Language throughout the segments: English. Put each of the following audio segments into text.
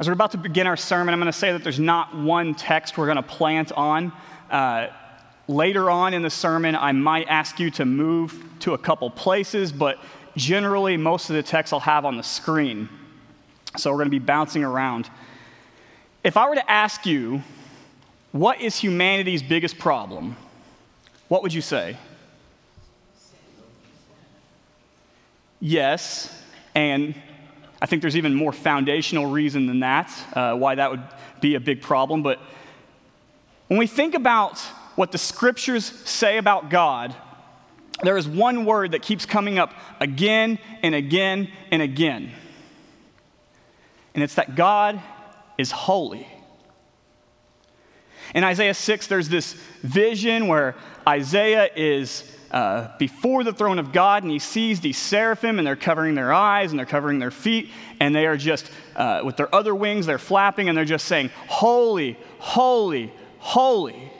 As we're about to begin our sermon, I'm going to say that there's not one text we're going to plant on. Uh, later on in the sermon, I might ask you to move to a couple places, but generally, most of the text I'll have on the screen. So we're going to be bouncing around. If I were to ask you, what is humanity's biggest problem? What would you say? Yes, and I think there's even more foundational reason than that, uh, why that would be a big problem. But when we think about what the scriptures say about God, there is one word that keeps coming up again and again and again. And it's that God is holy. In Isaiah 6, there's this vision where Isaiah is uh, before the throne of God, and he sees these seraphim, and they're covering their eyes and they're covering their feet, and they are just, uh, with their other wings, they're flapping, and they're just saying, Holy, holy, holy.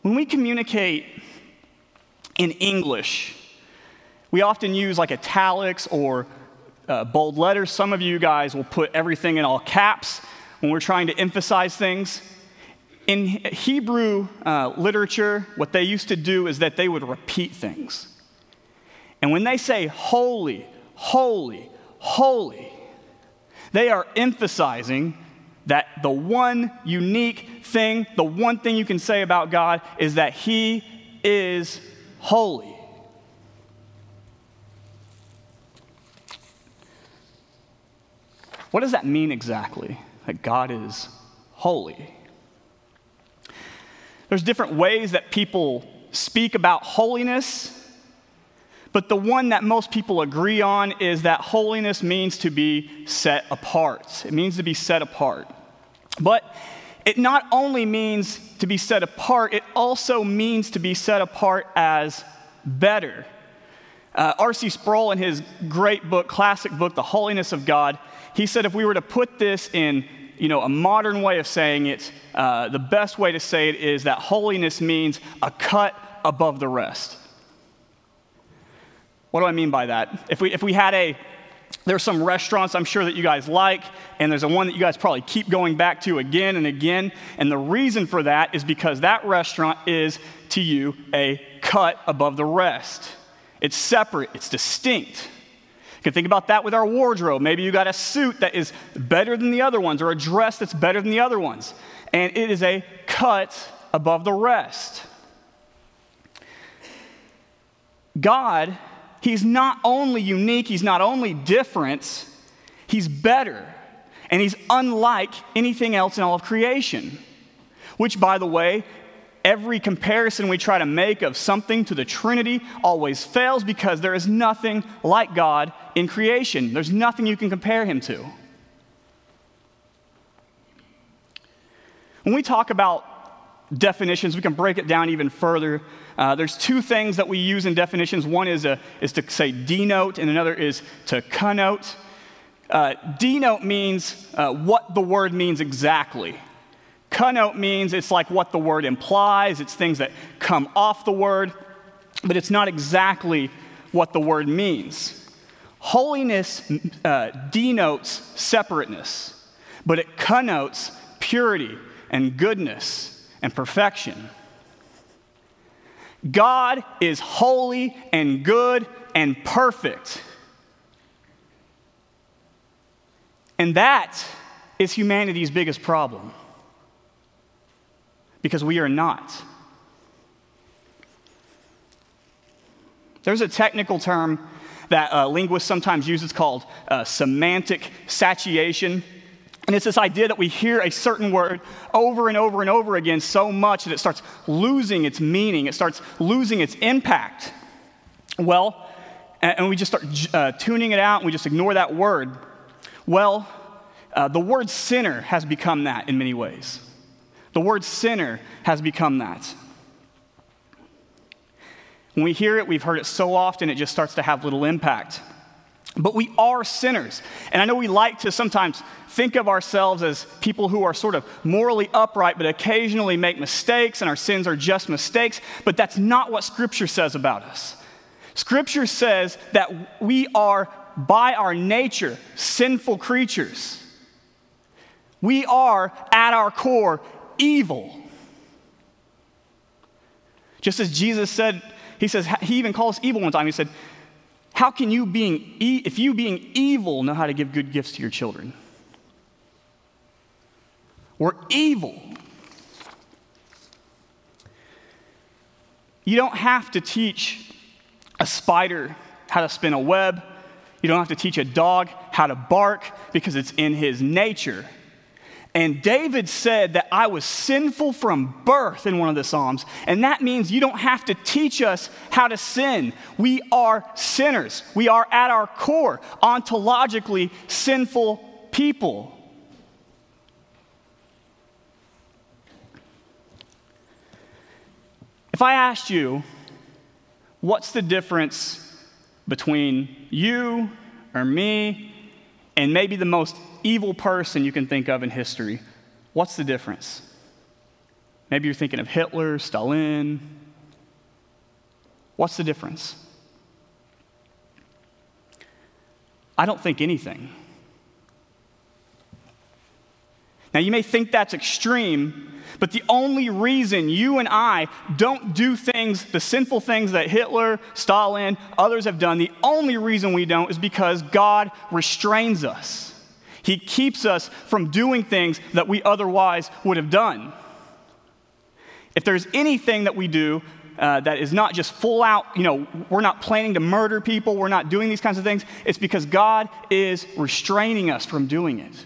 When we communicate in English, we often use like italics or uh, bold letters. Some of you guys will put everything in all caps when we're trying to emphasize things. In Hebrew uh, literature, what they used to do is that they would repeat things. And when they say holy, holy, holy, they are emphasizing that the one unique thing, the one thing you can say about God is that He is holy. What does that mean exactly? That God is holy. There's different ways that people speak about holiness, but the one that most people agree on is that holiness means to be set apart. It means to be set apart. But it not only means to be set apart, it also means to be set apart as better. Uh, R.C. Sproul, in his great book, classic book, The Holiness of God, he said if we were to put this in you know, a modern way of saying it, uh, the best way to say it is that holiness means a cut above the rest. What do I mean by that? If we, if we had a, there's some restaurants I'm sure that you guys like, and there's a one that you guys probably keep going back to again and again. And the reason for that is because that restaurant is to you a cut above the rest. It's separate, it's distinct. Can think about that with our wardrobe. Maybe you got a suit that is better than the other ones, or a dress that's better than the other ones. And it is a cut above the rest. God, He's not only unique, He's not only different, He's better. And He's unlike anything else in all of creation. Which, by the way, Every comparison we try to make of something to the Trinity always fails because there is nothing like God in creation. There's nothing you can compare him to. When we talk about definitions, we can break it down even further. Uh, there's two things that we use in definitions. One is, a, is to say denote, and another is to connote. Uh, denote means uh, what the word means exactly. Connote means it's like what the word implies, it's things that come off the word, but it's not exactly what the word means. Holiness uh, denotes separateness, but it connotes purity and goodness and perfection. God is holy and good and perfect. And that is humanity's biggest problem because we are not. There's a technical term that uh, linguists sometimes use. It's called uh, semantic satiation. And it's this idea that we hear a certain word over and over and over again so much that it starts losing its meaning, it starts losing its impact. Well, and we just start uh, tuning it out and we just ignore that word. Well, uh, the word sinner has become that in many ways. The word sinner has become that. When we hear it, we've heard it so often, it just starts to have little impact. But we are sinners. And I know we like to sometimes think of ourselves as people who are sort of morally upright, but occasionally make mistakes, and our sins are just mistakes. But that's not what Scripture says about us. Scripture says that we are, by our nature, sinful creatures. We are, at our core, evil. Just as Jesus said, he says, he even calls evil one time. He said, How can you, being, e- if you being evil, know how to give good gifts to your children? We're evil. You don't have to teach a spider how to spin a web. You don't have to teach a dog how to bark because it's in his nature. And David said that I was sinful from birth in one of the Psalms. And that means you don't have to teach us how to sin. We are sinners. We are at our core ontologically sinful people. If I asked you, what's the difference between you or me and maybe the most evil person you can think of in history, what's the difference? Maybe you're thinking of Hitler, Stalin. What's the difference? I don't think anything. Now, you may think that's extreme, but the only reason you and I don't do things, the sinful things that Hitler, Stalin, others have done, the only reason we don't is because God restrains us. He keeps us from doing things that we otherwise would have done. If there's anything that we do uh, that is not just full out, you know, we're not planning to murder people, we're not doing these kinds of things, it's because God is restraining us from doing it.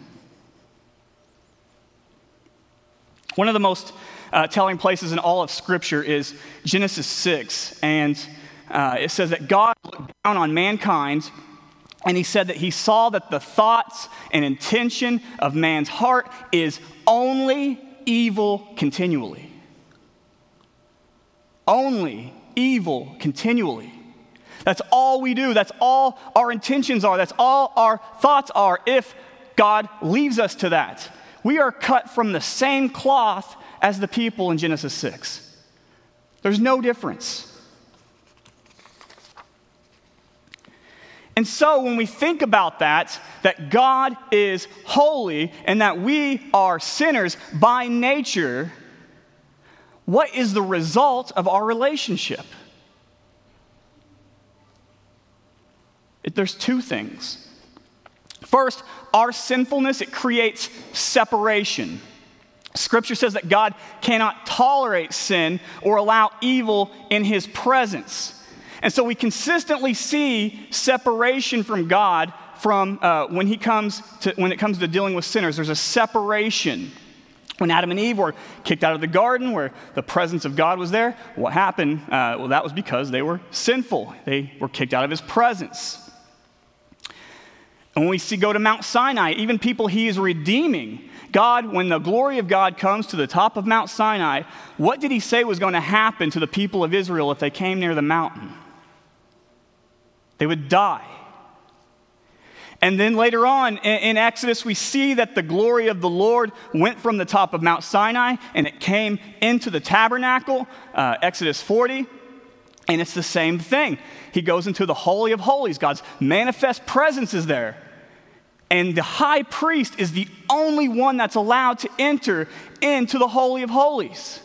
One of the most uh, telling places in all of Scripture is Genesis 6, and uh, it says that God looked down on mankind and he said that he saw that the thoughts and intention of man's heart is only evil continually. Only evil continually. That's all we do. That's all our intentions are. That's all our thoughts are if God leaves us to that. We are cut from the same cloth as the people in Genesis 6. There's no difference. And so when we think about that, that God is holy and that we are sinners by nature, what is the result of our relationship? There's two things. First, our sinfulness, it creates separation. Scripture says that God cannot tolerate sin or allow evil in his presence. And so we consistently see separation from God from uh, when he comes to when it comes to dealing with sinners. There's a separation. When Adam and Eve were kicked out of the garden where the presence of God was there, what happened? Uh, well, that was because they were sinful. They were kicked out of his presence. And when we see go to Mount Sinai, even people he is redeeming, God, when the glory of God comes to the top of Mount Sinai, what did he say was going to happen to the people of Israel if they came near the mountain? They would die. And then later on in, Exodus, we see that the glory of the Lord went from the top of Mount Sinai and it came into the tabernacle, uh, Exodus 40. And it's the same thing. He goes into the Holy of Holies. God's manifest presence is there. And the high priest is the only one that's allowed to enter into the Holy of Holies.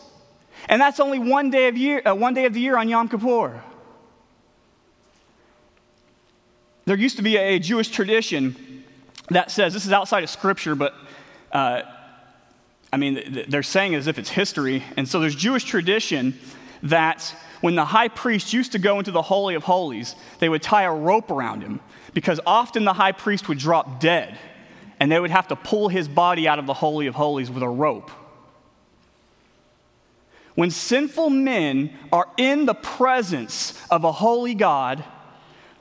And that's only one day of, year, uh, one day of the year on Yom Kippur. There used to be a Jewish tradition that says this is outside of Scripture, but uh, I mean, they're saying as if it's history. And so there's Jewish tradition that when the high priest used to go into the Holy of Holies, they would tie a rope around him because often the high priest would drop dead and they would have to pull his body out of the Holy of Holies with a rope. When sinful men are in the presence of a holy God,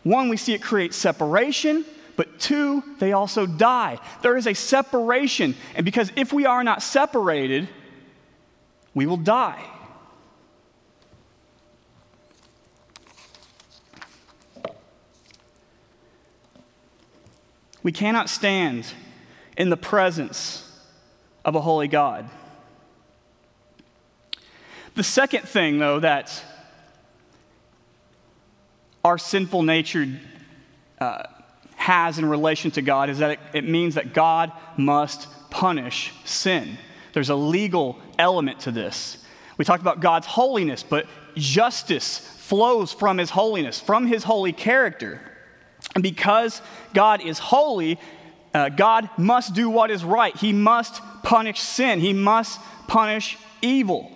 one, we see it creates separation, but two, they also die. There is a separation. And because if we are not separated, we will die. We cannot stand in the presence of a holy God. The second thing, though, that our sinful nature uh, has in relation to God is that it, it means that God must punish sin. There's a legal element to this. We talked about God's holiness, but justice flows from his holiness, from his holy character. And because God is holy, uh, God must do what is right. He must punish sin, He must punish evil.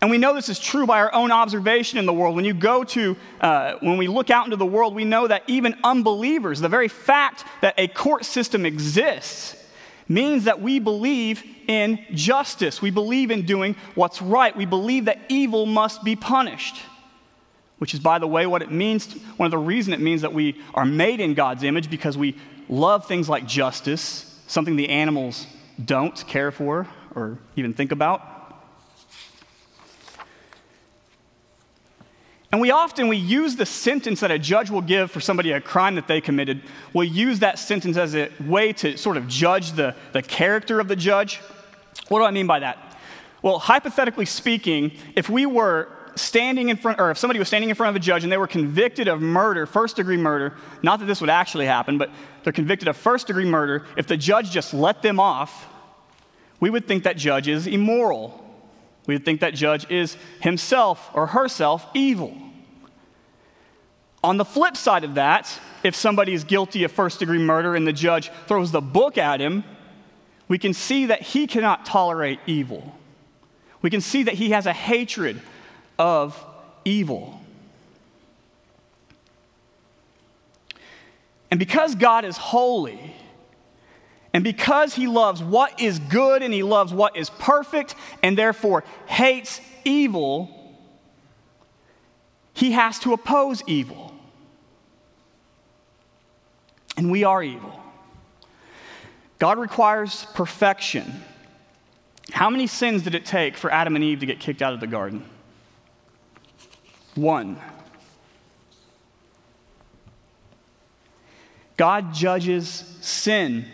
And we know this is true by our own observation in the world. When you go to, uh, when we look out into the world, we know that even unbelievers, the very fact that a court system exists, means that we believe in justice. We believe in doing what's right. We believe that evil must be punished. Which is, by the way, what it means, one of the reasons it means that we are made in God's image because we love things like justice, something the animals don't care for or even think about. And we often we use the sentence that a judge will give for somebody a crime that they committed. We'll use that sentence as a way to sort of judge the, the character of the judge. What do I mean by that? Well, hypothetically speaking, if we were standing in front, or if somebody was standing in front of a judge and they were convicted of murder, first degree murder, not that this would actually happen, but they're convicted of first degree murder, if the judge just let them off, we would think that judge is immoral. We would think that judge is himself or herself evil. On the flip side of that, if somebody is guilty of first degree murder and the judge throws the book at him, we can see that he cannot tolerate evil. We can see that he has a hatred of evil. And because God is holy, and because he loves what is good and he loves what is perfect and therefore hates evil, he has to oppose evil. And we are evil. God requires perfection. How many sins did it take for Adam and Eve to get kicked out of the garden? One. God judges sin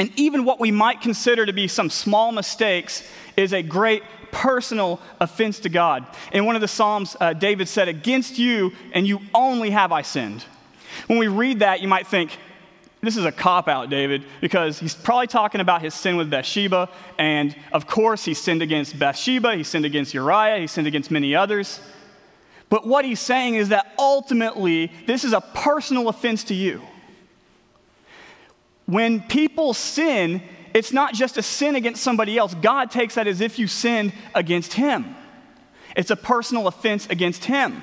and even what we might consider to be some small mistakes is a great personal offense to God. In one of the Psalms, uh, David said, Against you and you only have I sinned. When we read that, you might think, this is a cop out, David, because he's probably talking about his sin with Bathsheba. And of course, he sinned against Bathsheba, he sinned against Uriah, he sinned against many others. But what he's saying is that ultimately, this is a personal offense to you. When people sin, it's not just a sin against somebody else. God takes that as if you sinned against Him, it's a personal offense against Him.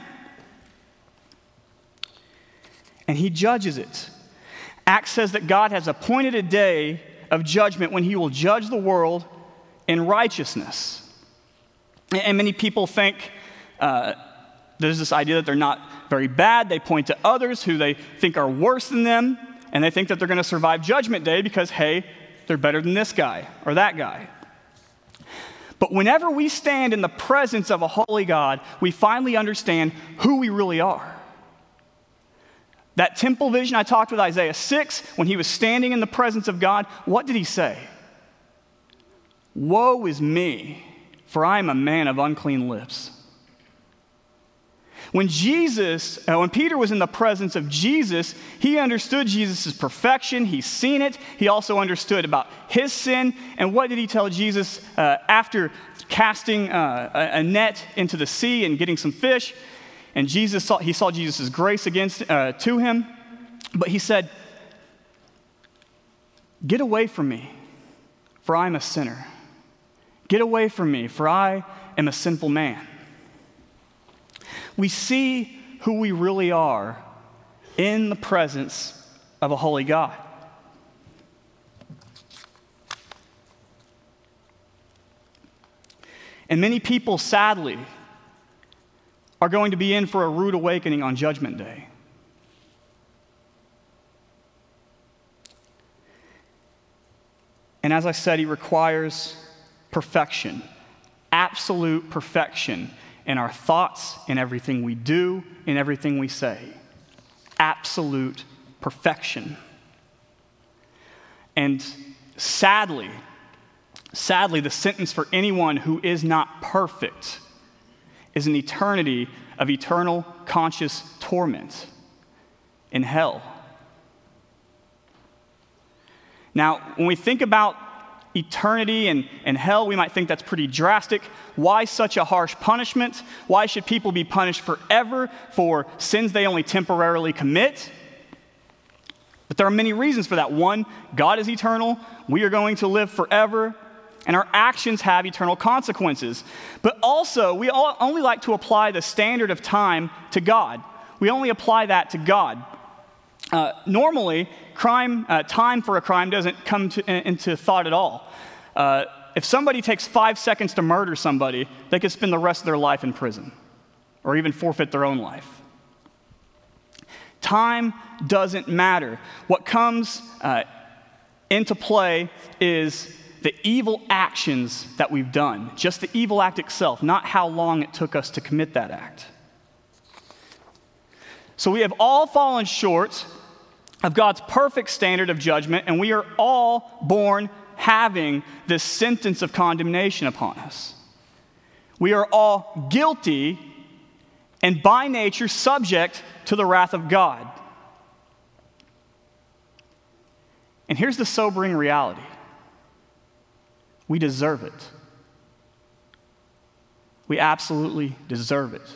And He judges it. Acts says that God has appointed a day of judgment when He will judge the world in righteousness. And many people think uh, there's this idea that they're not very bad. They point to others who they think are worse than them and they think that they're going to survive Judgment Day because, hey, they're better than this guy or that guy. But whenever we stand in the presence of a holy God, we finally understand who we really are. That temple vision I talked with Isaiah 6, when he was standing in the presence of God, what did he say? Woe is me, for I am a man of unclean lips. When Jesus, uh, when Peter was in the presence of Jesus, he understood Jesus' perfection. He's seen it. He also understood about his sin. And what did he tell Jesus uh, after casting uh, a, net into the sea and getting some fish? And Jesus saw, he saw Jesus' grace against, uh, to him. But he said, Get away from me, for I am a sinner. Get away from me, for I am a sinful man we see who we really are in the presence of a holy God. And many people, sadly, are going to be in for a rude awakening on Judgment Day. And as I said, he requires perfection, absolute perfection in our thoughts, in everything we do, in everything we say. Absolute perfection. And sadly, sadly, the sentence for anyone who is not perfect is an eternity of eternal conscious torment in hell. Now, when we think about eternity and, and hell, we might think that's pretty drastic. Why such a harsh punishment? Why should people be punished forever for sins they only temporarily commit? But there are many reasons for that. One, God is eternal, we are going to live forever, and our actions have eternal consequences. But also, we only like to apply the standard of time to God. We only apply that to God. Uh, normally, crime, uh, time for a crime doesn't come to, into thought at all. Uh, if somebody takes five seconds to murder somebody, they could spend the rest of their life in prison or even forfeit their own life. Time doesn't matter. What comes uh, into play is the evil actions that we've done, just the evil act itself, not how long it took us to commit that act. So we have all fallen short of God's perfect standard of judgment, and we are all born having this sentence of condemnation upon us. We are all guilty and by nature subject to the wrath of God. And here's the sobering reality we deserve it. We absolutely deserve it.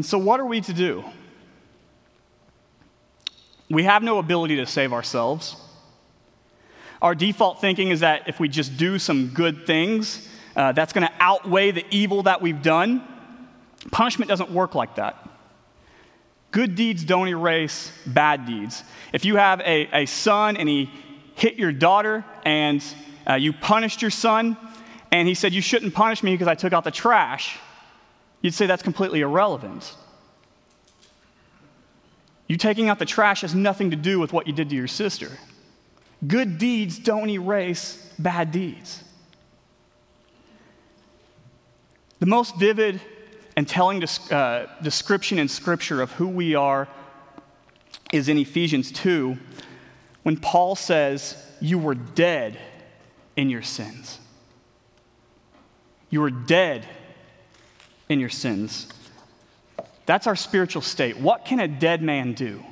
And so, what are we to do? We have no ability to save ourselves. Our default thinking is that if we just do some good things, uh, that's going to outweigh the evil that we've done. Punishment doesn't work like that. Good deeds don't erase bad deeds. If you have a, a son and he hit your daughter and uh, you punished your son, and he said, You shouldn't punish me because I took out the trash, you'd say that's completely irrelevant. You taking out the trash has nothing to do with what you did to your sister. Good deeds don't erase bad deeds. The most vivid and telling uh, description in Scripture of who we are is in Ephesians 2 when Paul says, You were dead in your sins. You were dead in your sins. That's our spiritual state. What can a dead man do?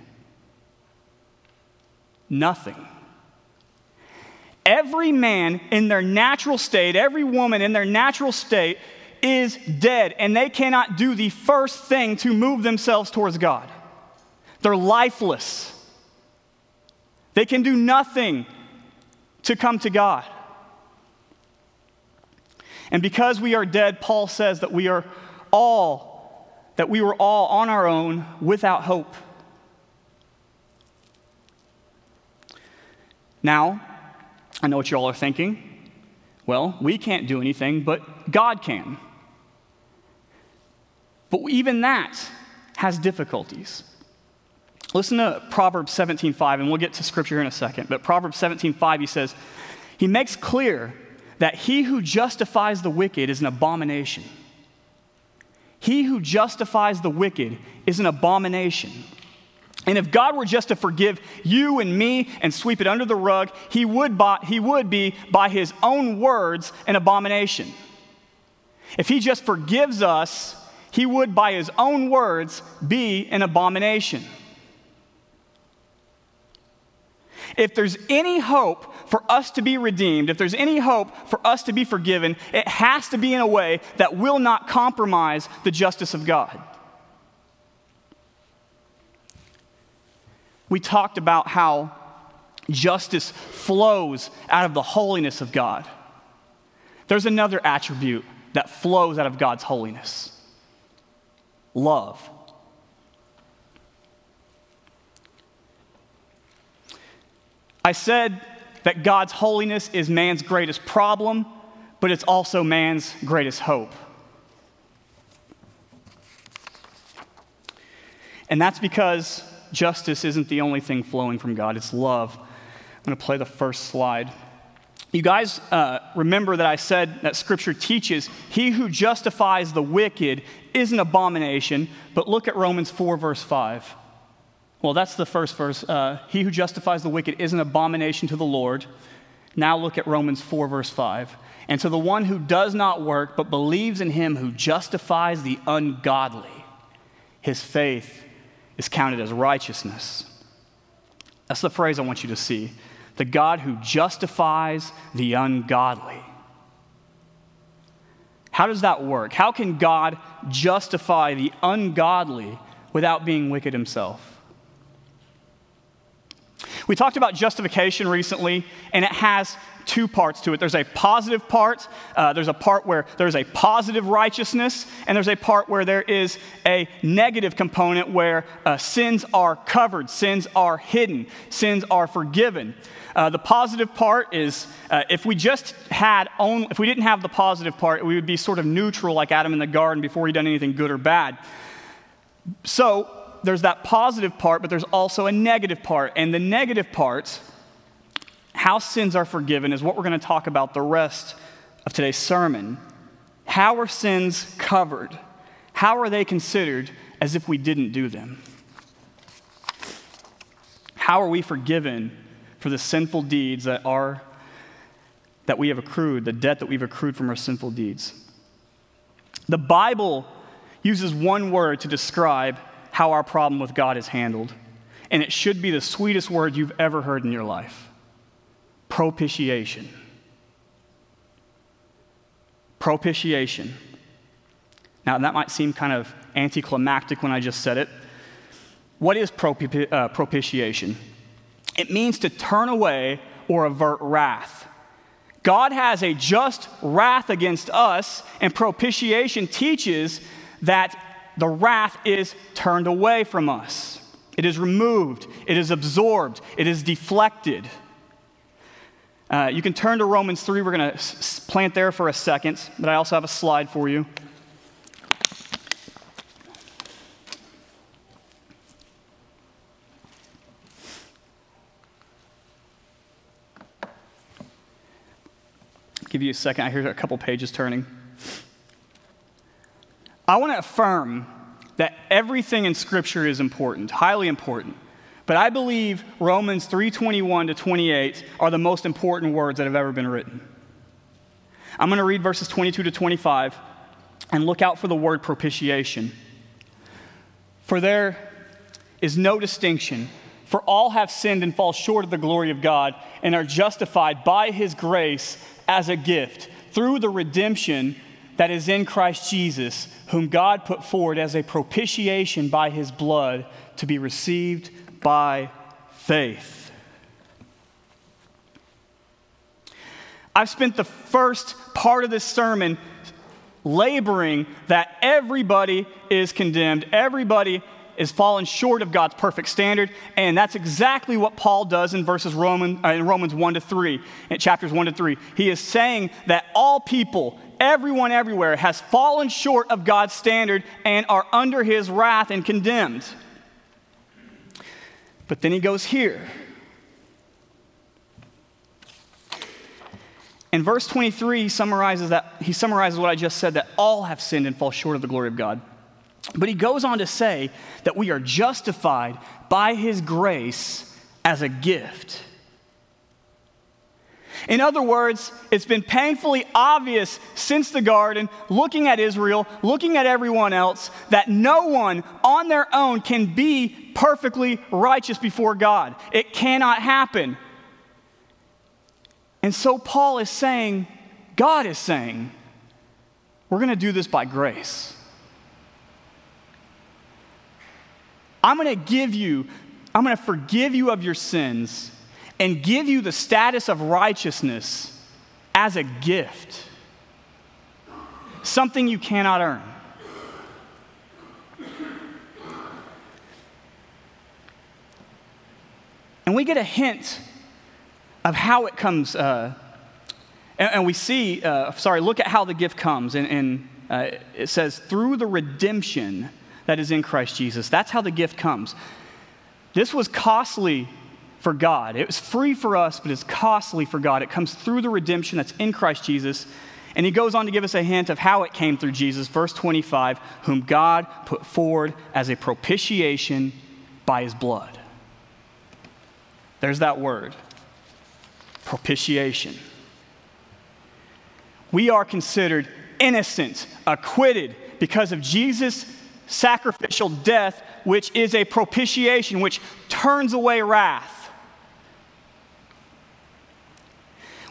Nothing. Every man in their natural state, every woman in their natural state is dead, and they cannot do the first thing to move themselves towards God. They're lifeless. They can do nothing to come to God. And because we are dead, Paul says that we are all, that we were all on our own without hope. Now, I know what you all are thinking. Well, we can't do anything, but God can. But even that has difficulties. Listen to Proverbs 17:5 and we'll get to scripture in a second. But Proverbs 17:5 he says, he makes clear that he who justifies the wicked is an abomination. He who justifies the wicked is an abomination. And if God were just to forgive you and me and sweep it under the rug, he would, by, he would be, by his own words, an abomination. If he just forgives us, he would, by his own words, be an abomination. If there's any hope for us to be redeemed, if there's any hope for us to be forgiven, it has to be in a way that will not compromise the justice of God. We talked about how justice flows out of the holiness of God. There's another attribute that flows out of God's holiness love. I said that God's holiness is man's greatest problem, but it's also man's greatest hope. And that's because justice isn't the only thing flowing from God, it's love. I'm going to play the first slide. You guys uh, remember that I said that Scripture teaches he who justifies the wicked is an abomination, but look at Romans 4, verse 5. Well, that's the first verse. Uh, he who justifies the wicked is an abomination to the Lord. Now look at Romans 4, verse 5. And to the one who does not work, but believes in him who justifies the ungodly, his faith is counted as righteousness. That's the phrase I want you to see. The God who justifies the ungodly. How does that work? How can God justify the ungodly without being wicked himself? We talked about justification recently, and it has two parts to it. There's a positive part, uh, there's a part where there's a positive righteousness, and there's a part where there is a negative component where uh, sins are covered, sins are hidden, sins are forgiven. Uh, the positive part is uh, if we just had only, if we didn't have the positive part, we would be sort of neutral like Adam in the garden before he'd done anything good or bad. So there's that positive part, but there's also a negative part. And the negative part how sins are forgiven is what we're going to talk about the rest of today's sermon. How are sins covered? How are they considered as if we didn't do them? How are we forgiven for the sinful deeds that are that we have accrued, the debt that we've accrued from our sinful deeds? The Bible uses one word to describe how our problem with God is handled, and it should be the sweetest word you've ever heard in your life propitiation. Propitiation. Now, that might seem kind of anticlimactic when I just said it. What is propi- uh, propitiation? It means to turn away or avert wrath. God has a just wrath against us, and propitiation teaches that the wrath is turned away from us. It is removed, it is absorbed, it is deflected. Uh, you can turn to Romans 3. We're going to s- plant there for a second, but I also have a slide for you. Give you a second. I hear a couple pages turning. I want to affirm that everything in Scripture is important, highly important. But I believe Romans 3:21 to 28 are the most important words that have ever been written. I'm going to read verses 22 to 25 and look out for the word propitiation. For there is no distinction, for all have sinned and fall short of the glory of God and are justified by his grace as a gift through the redemption that is in Christ Jesus, whom God put forward as a propitiation by his blood to be received by faith. I've spent the first part of this sermon laboring that everybody is condemned, everybody is fallen short of God's perfect standard, and that's exactly what Paul does in verses Roman, uh, in Romans 1 to 3, in chapters 1 to 3. He is saying that all people, everyone everywhere, has fallen short of God's standard and are under his wrath and condemned. But then he goes here. In verse 23, he summarizes, that, he summarizes what I just said that all have sinned and fall short of the glory of God. But he goes on to say that we are justified by his grace as a gift. In other words, it's been painfully obvious since the garden, looking at Israel, looking at everyone else, that no one on their own can be perfectly righteous before God. It cannot happen. And so Paul is saying, God is saying, we're going to do this by grace. I'm going to give you, I'm going to forgive you of your sins and give you the status of righteousness as a gift, something you cannot earn. And we get a hint of how it comes. Uh, and, and, we see, uh, sorry, look at how the gift comes. And, and uh, it says, through the redemption that is in Christ Jesus. That's how the gift comes. This was costly for God. It was free for us, but it's costly for God. It comes through the redemption that's in Christ Jesus. And he goes on to give us a hint of how it came through Jesus. Verse 25, whom God put forward as a propitiation by his blood. There's that word propitiation. we are considered innocent, acquitted because of Jesus' sacrificial death, which is a propitiation, which turns away wrath.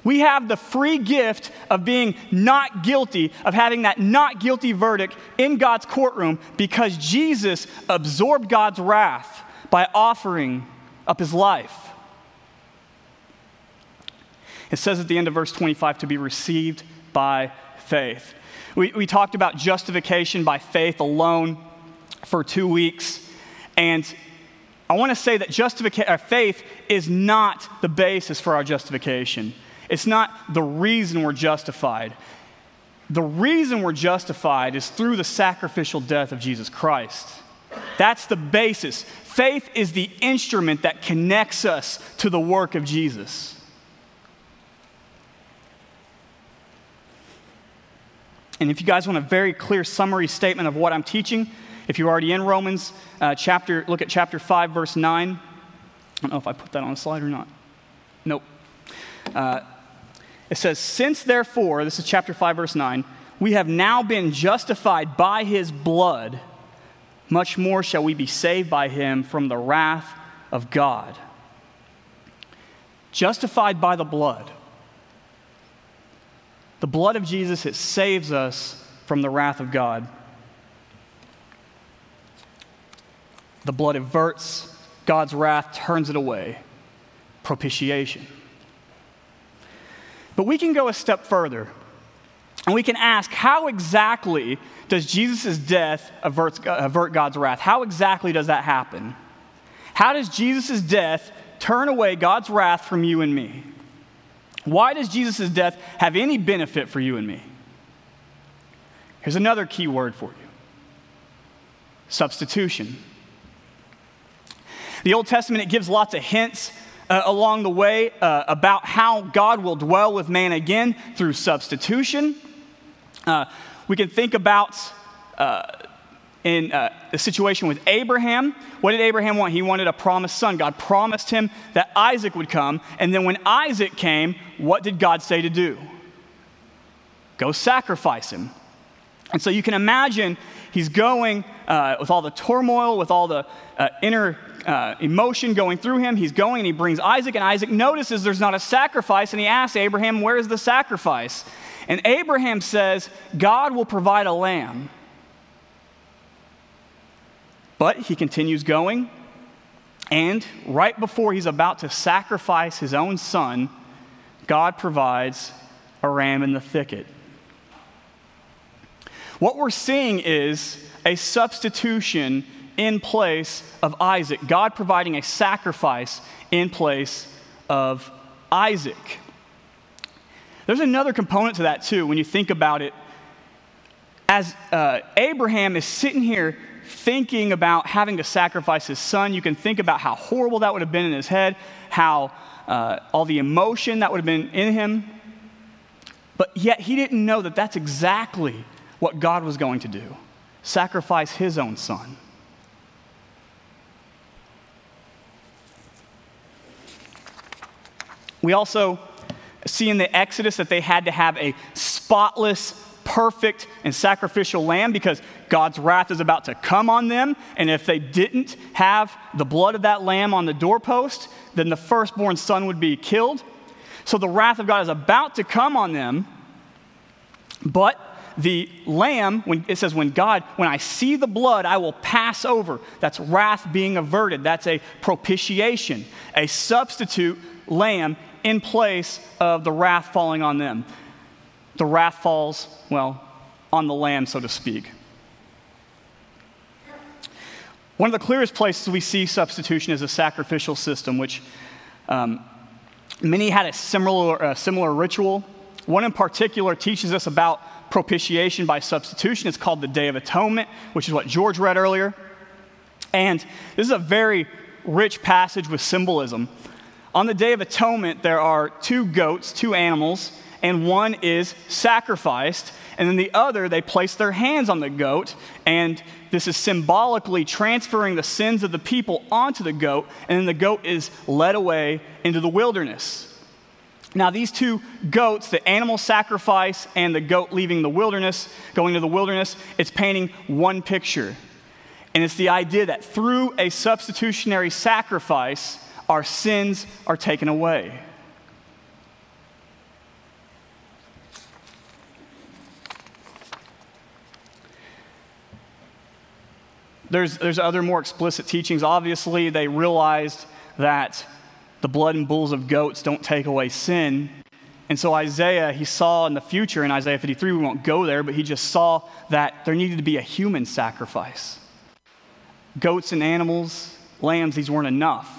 We have the free gift of being not guilty, of having that not guilty verdict in God's courtroom because Jesus absorbed God's wrath by offering up his life. It says at the end of verse 25 to be received by faith. We, we talked about justification by faith alone for two weeks, and I want to say that justification, uh, faith is not the basis for our justification. It's not the reason we're justified. The reason we're justified is through the sacrificial death of Jesus Christ. That's the basis. Faith is the instrument that connects us to the work of Jesus. And if you guys want a very clear summary statement of what I'm teaching, if you're already in Romans uh, chapter, look at chapter 5, verse 9. I don't know if I put that on the slide or not. Nope. Uh, it says, Since therefore, this is chapter 5, verse 9, we have now been justified by his blood, much more shall we be saved by him from the wrath of God. Justified by the blood. The blood of Jesus, it saves us from the wrath of God. The blood averts God's wrath, turns it away. Propitiation. But we can go a step further and we can ask how exactly does Jesus' death avert, God's wrath? How exactly does that happen? How does Jesus' death turn away God's wrath from you and me? Why does Jesus' death have any benefit for you and me? Here's another key word for you substitution. The Old Testament, it gives lots of hints uh, along the way uh, about how God will dwell with man again through substitution. Uh, we can think about uh, in uh, the situation with Abraham. What did Abraham want? He wanted a promised son. God promised him that Isaac would come. And then when Isaac came, what did God say to do? Go sacrifice him. And so you can imagine he's going uh, with all the turmoil, with all the inner uh, emotion going through him. He's going and he brings Isaac, and Isaac notices there's not a sacrifice, and he asks Abraham, Where is the sacrifice? And Abraham says, God will provide a lamb. But he continues going, and right before he's about to sacrifice his own son, God provides a ram in the thicket. What we're seeing is a substitution in place of Isaac, God providing a sacrifice in place of Isaac. There's another component to that, too, when you think about it. As uh, Abraham is sitting here thinking about having to sacrifice his son, you can think about how horrible that would have been in his head, how uh, all the emotion that would have been in him. But yet he didn't know that that's exactly what God was going to do sacrifice his own son. We also see in the Exodus that they had to have a spotless, perfect, and sacrificial lamb because God's wrath is about to come on them. And if they didn't have the blood of that lamb on the doorpost, then the firstborn son would be killed. So the wrath of God is about to come on them. But the lamb, when it says, when God, when I see the blood, I will pass over. That's wrath being averted. That's a propitiation, a substitute lamb in place of the wrath falling on them. The wrath falls, well, on the lamb, so to speak. One of the clearest places we see substitution is a sacrificial system, which um, many had a similar, uh, similar ritual. One in particular teaches us about propitiation by substitution. It's called the Day of Atonement, which is what George read earlier. And this is a very rich passage with symbolism. On the Day of Atonement, there are two goats, two animals, and one is sacrificed, and then the other, they place their hands on the goat, and this is symbolically transferring the sins of the people onto the goat, and then the goat is led away into the wilderness. Now, these two goats, the animal sacrifice and the goat leaving the wilderness, going to the wilderness, it's painting one picture. And it's the idea that through a substitutionary sacrifice, our sins are taken away. There's, there's other more explicit teachings. Obviously, they realized that the blood and bulls of goats don't take away sin. And so Isaiah, he saw in the future in Isaiah 53, we won't go there, but he just saw that there needed to be a human sacrifice. Goats and animals, lambs, these weren't enough.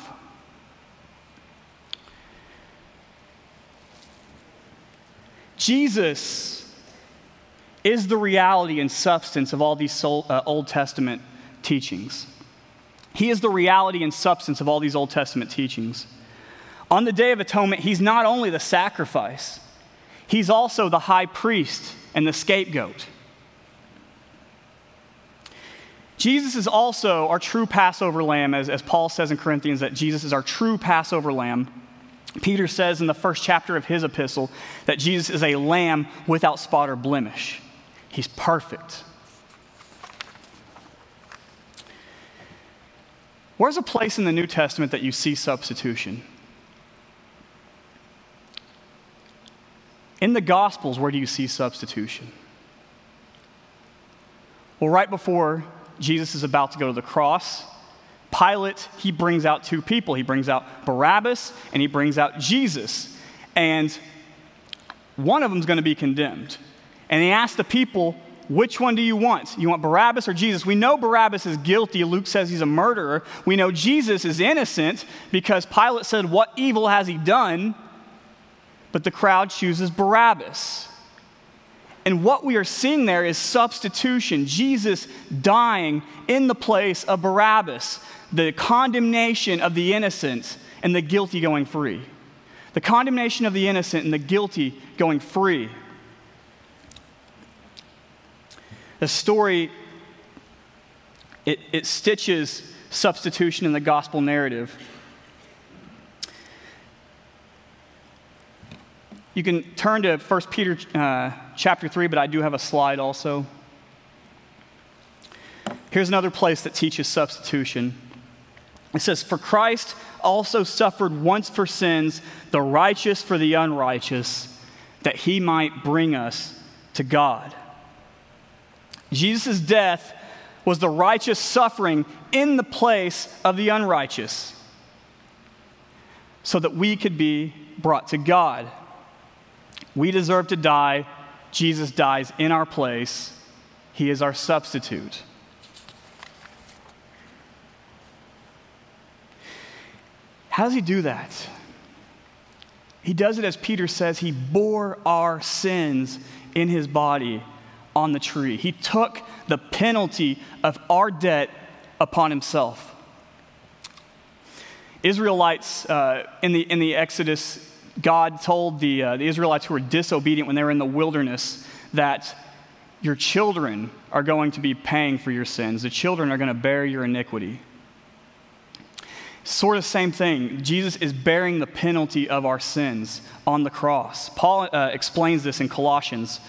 Jesus is the reality and substance of all these uh, Old Testament teachings. He is the reality and substance of all these Old Testament teachings. On the Day of Atonement, he's not only the sacrifice, he's also the high priest and the scapegoat. Jesus is also our true Passover lamb, as, as Paul says in Corinthians, that Jesus is our true Passover lamb. Peter says in the first chapter of his epistle that Jesus is a lamb without spot or blemish. He's perfect. Where's a place in the New Testament that you see substitution? In the Gospels, where do you see substitution? Well, right before Jesus is about to go to the cross, Pilate, he brings out two people. He brings out Barabbas and he brings out Jesus. And one of them is going to be condemned. And he asks the people, which one do you want? You want Barabbas or Jesus? We know Barabbas is guilty. Luke says he's a murderer. We know Jesus is innocent because Pilate said, What evil has he done? but the crowd chooses Barabbas. And what we are seeing there is substitution, Jesus dying in the place of Barabbas, the condemnation of the innocent and the guilty going free. The condemnation of the innocent and the guilty going free. The story, it, it stitches substitution in the gospel narrative. You can turn to 1 Peter uh, chapter 3, but I do have a slide also. Here's another place that teaches substitution. It says, For Christ also suffered once for sins, the righteous for the unrighteous, that he might bring us to God. Jesus' death was the righteous suffering in the place of the unrighteous, so that we could be brought to God. We deserve to die. Jesus dies in our place. He is our substitute. How does he do that? He does it as Peter says, he bore our sins in his body on the tree. He took the penalty of our debt upon himself. Israelites uh, in, the, in the Exodus God told the, uh, the Israelites who were disobedient when they were in the wilderness that your children are going to be paying for your sins. The children are going to bear your iniquity. Sort of same thing. Jesus is bearing the penalty of our sins on the cross. Paul uh, explains this in Colossians.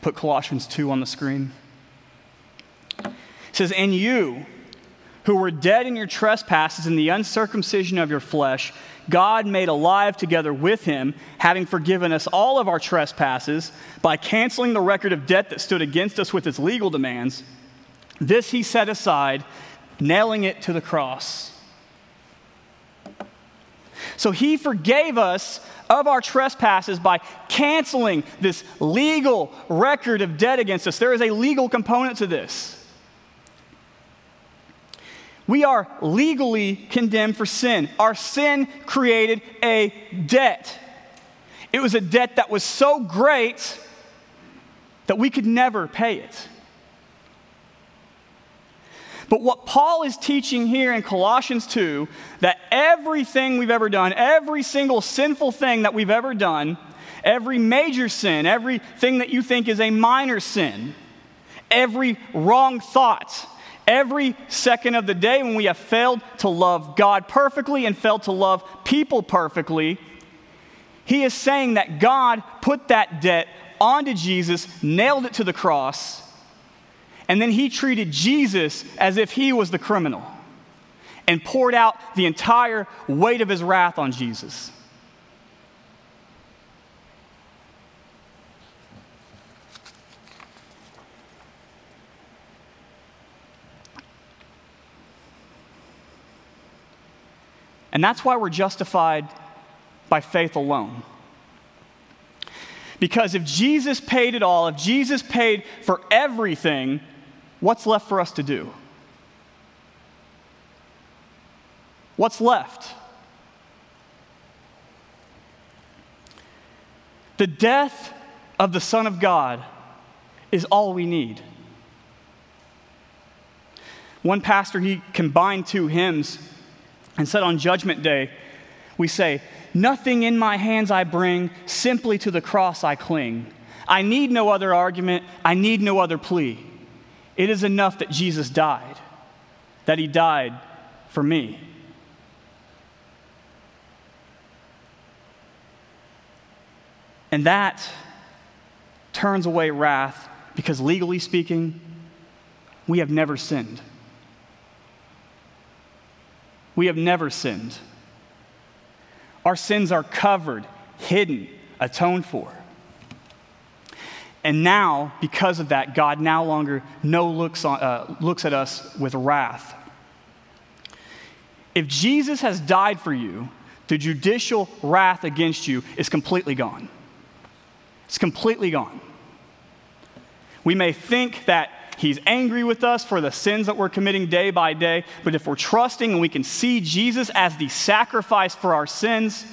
Put Colossians 2 on the screen. He says, And you, who were dead in your trespasses and the uncircumcision of your flesh, God made alive together with him, having forgiven us all of our trespasses by canceling the record of debt that stood against us with its legal demands. This he set aside, nailing it to the cross. So he forgave us of our trespasses by canceling this legal record of debt against us. There is a legal component to this. We are legally condemned for sin. Our sin created a debt. It was a debt that was so great that we could never pay it. But what Paul is teaching here in Colossians 2 that everything we've ever done, every single sinful thing that we've ever done, every major sin, everything that you think is a minor sin, every wrong thought, every second of the day when we have failed to love God perfectly and failed to love people perfectly, He is saying that God put that debt onto Jesus, nailed it to the cross, and then he treated Jesus as if he was the criminal and poured out the entire weight of his wrath on Jesus. And that's why we're justified by faith alone. Because if Jesus paid it all, if Jesus paid for everything, what's left for us to do? What's left? The death of the Son of God is all we need. One pastor, he combined two hymns and said on Judgment Day, we say, Nothing in my hands I bring, simply to the cross I cling. I need no other argument, I need no other plea. It is enough that Jesus died, that he died for me. And that turns away wrath because, legally speaking, we have never sinned. We have never sinned. Our sins are covered, hidden, atoned for. And now, because of that, God now longer no looks, on, uh, looks at us with wrath. If Jesus has died for you, the judicial wrath against you is completely gone. It's completely gone. We may think that he's angry with us for the sins that we're committing day by day, but if we're trusting and we can see Jesus as the sacrifice for our sins,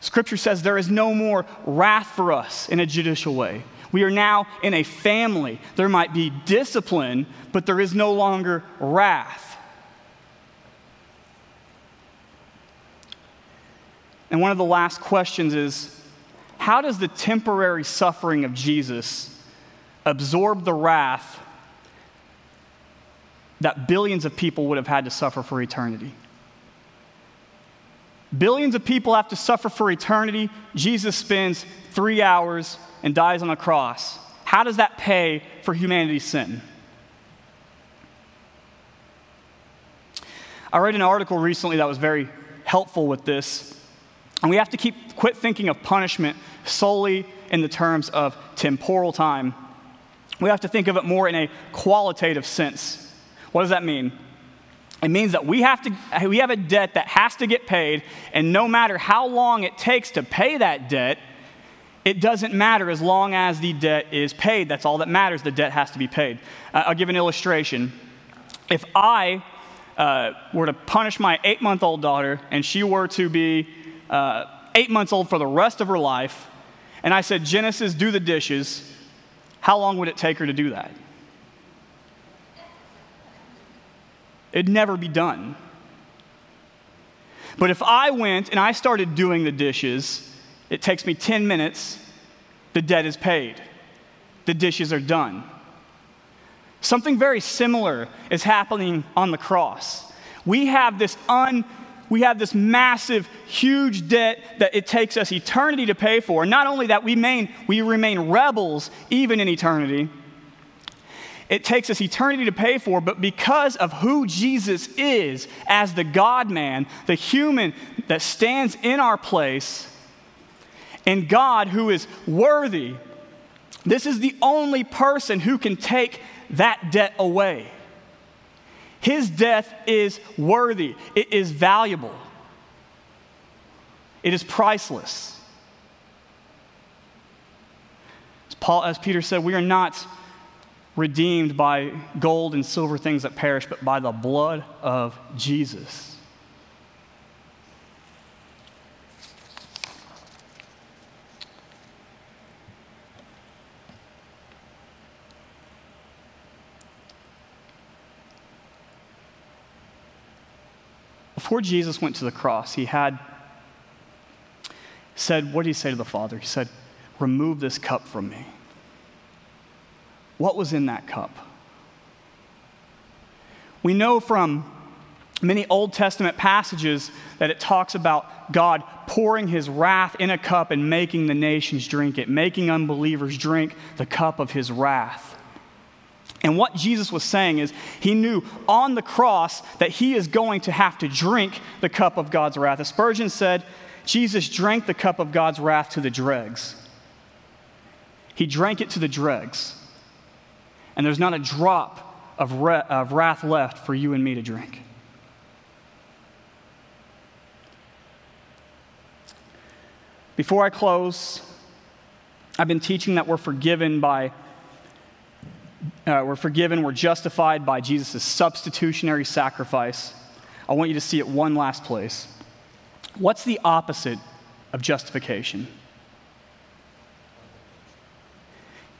Scripture says there is no more wrath for us in a judicial way. We are now in a family. There might be discipline, but there is no longer wrath. And one of the last questions is how does the temporary suffering of Jesus absorb the wrath that billions of people would have had to suffer for eternity? Billions of people have to suffer for eternity. Jesus spends three hours and dies on a cross. How does that pay for humanity's sin? I read an article recently that was very helpful with this. And we have to keep quit thinking of punishment solely in the terms of temporal time. We have to think of it more in a qualitative sense. What does that mean? It means that we have, to, we have a debt that has to get paid, and no matter how long it takes to pay that debt, it doesn't matter as long as the debt is paid. That's all that matters. The debt has to be paid. Uh, I'll give an illustration. If I uh, were to punish my eight month old daughter and she were to be uh, eight months old for the rest of her life, and I said, Genesis, do the dishes, how long would it take her to do that? It'd never be done. But if I went and I started doing the dishes, it takes me 10 minutes, the debt is paid, the dishes are done. Something very similar is happening on the cross. We have this un we have this massive, huge debt that it takes us eternity to pay for. Not only that, we remain, we remain rebels even in eternity it takes us eternity to pay for, but because of who Jesus is as the God man, the human that stands in our place, and God who is worthy, this is the only person who can take that debt away. His death is worthy, it is valuable, it is priceless. As, Paul, as Peter said, we are not redeemed by gold and silver things that perish, but by the blood of Jesus. Before Jesus went to the cross, he had said, What did he say to the Father? He said, Remove this cup from me. What was in that cup? We know from many Old Testament passages that it talks about God pouring his wrath in a cup and making the nations drink it, making unbelievers drink the cup of his wrath. And what Jesus was saying is, he knew on the cross that he is going to have to drink the cup of God's wrath. As Spurgeon said, Jesus drank the cup of God's wrath to the dregs. He drank it to the dregs. And there's not a drop of, re- of wrath left for you and me to drink. Before I close, I've been teaching that we're forgiven by, uh, we're forgiven, we're justified by Jesus' substitutionary sacrifice. I want you to see it one last place. What's the opposite of justification?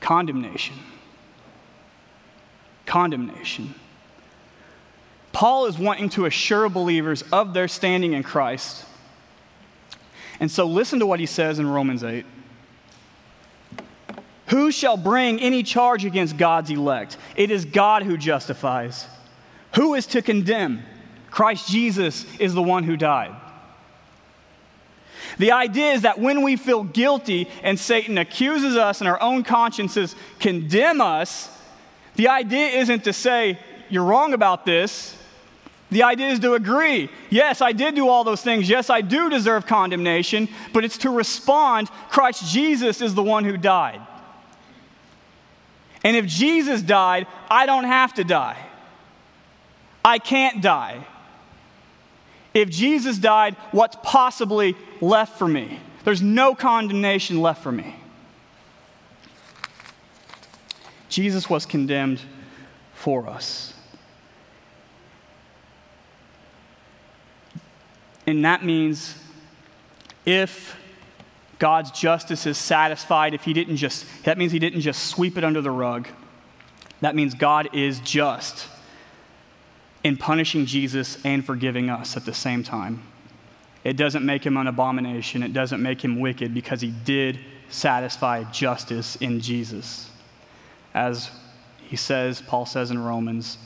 Condemnation. Condemnation. Paul is wanting to assure believers of their standing in Christ and so listen to what he says in Romans 8. Who shall bring any charge against God's elect? It is God who justifies. Who is to condemn? Christ Jesus is the one who died. The idea is that when we feel guilty and Satan accuses us and our own consciences condemn us, the idea isn't to say, you're wrong about this. The idea is to agree. Yes, I did do all those things. Yes, I do deserve condemnation, but it's to respond Christ Jesus is the one who died. And if Jesus died, I don't have to die. I can't die. If Jesus died, what's possibly left for me? There's no condemnation left for me. Jesus was condemned for us. And that means if God's justice is satisfied, if he didn't just, that means he didn't just sweep it under the rug. That means God is just in punishing Jesus and forgiving us at the same time. It doesn't make him an abomination, it doesn't make him wicked because he did satisfy justice in Jesus. As he says, Paul says in Romans,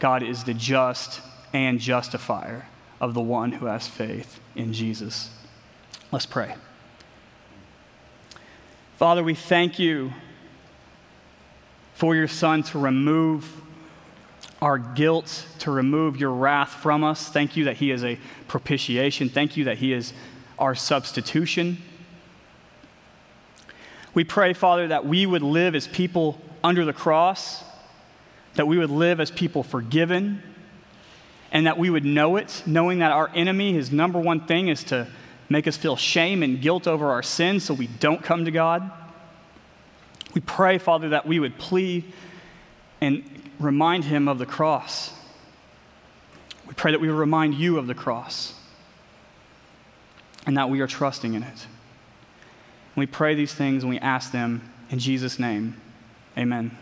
God is the just and justifier of the one who has faith in Jesus. Let's pray. Father, we thank you for your Son to remove our guilt, to remove your wrath from us. Thank you that He is a propitiation. Thank you that He is our substitution. We pray, Father, that we would live as people under the cross, that we would live as people forgiven, and that we would know it, knowing that our enemy, his number one thing is to make us feel shame and guilt over our sins so we don't come to God. We pray, Father, that we would plead and remind him of the cross. We pray that we would remind you of the cross and that we are trusting in it. We pray these things and we ask them in Jesus' name. Amen.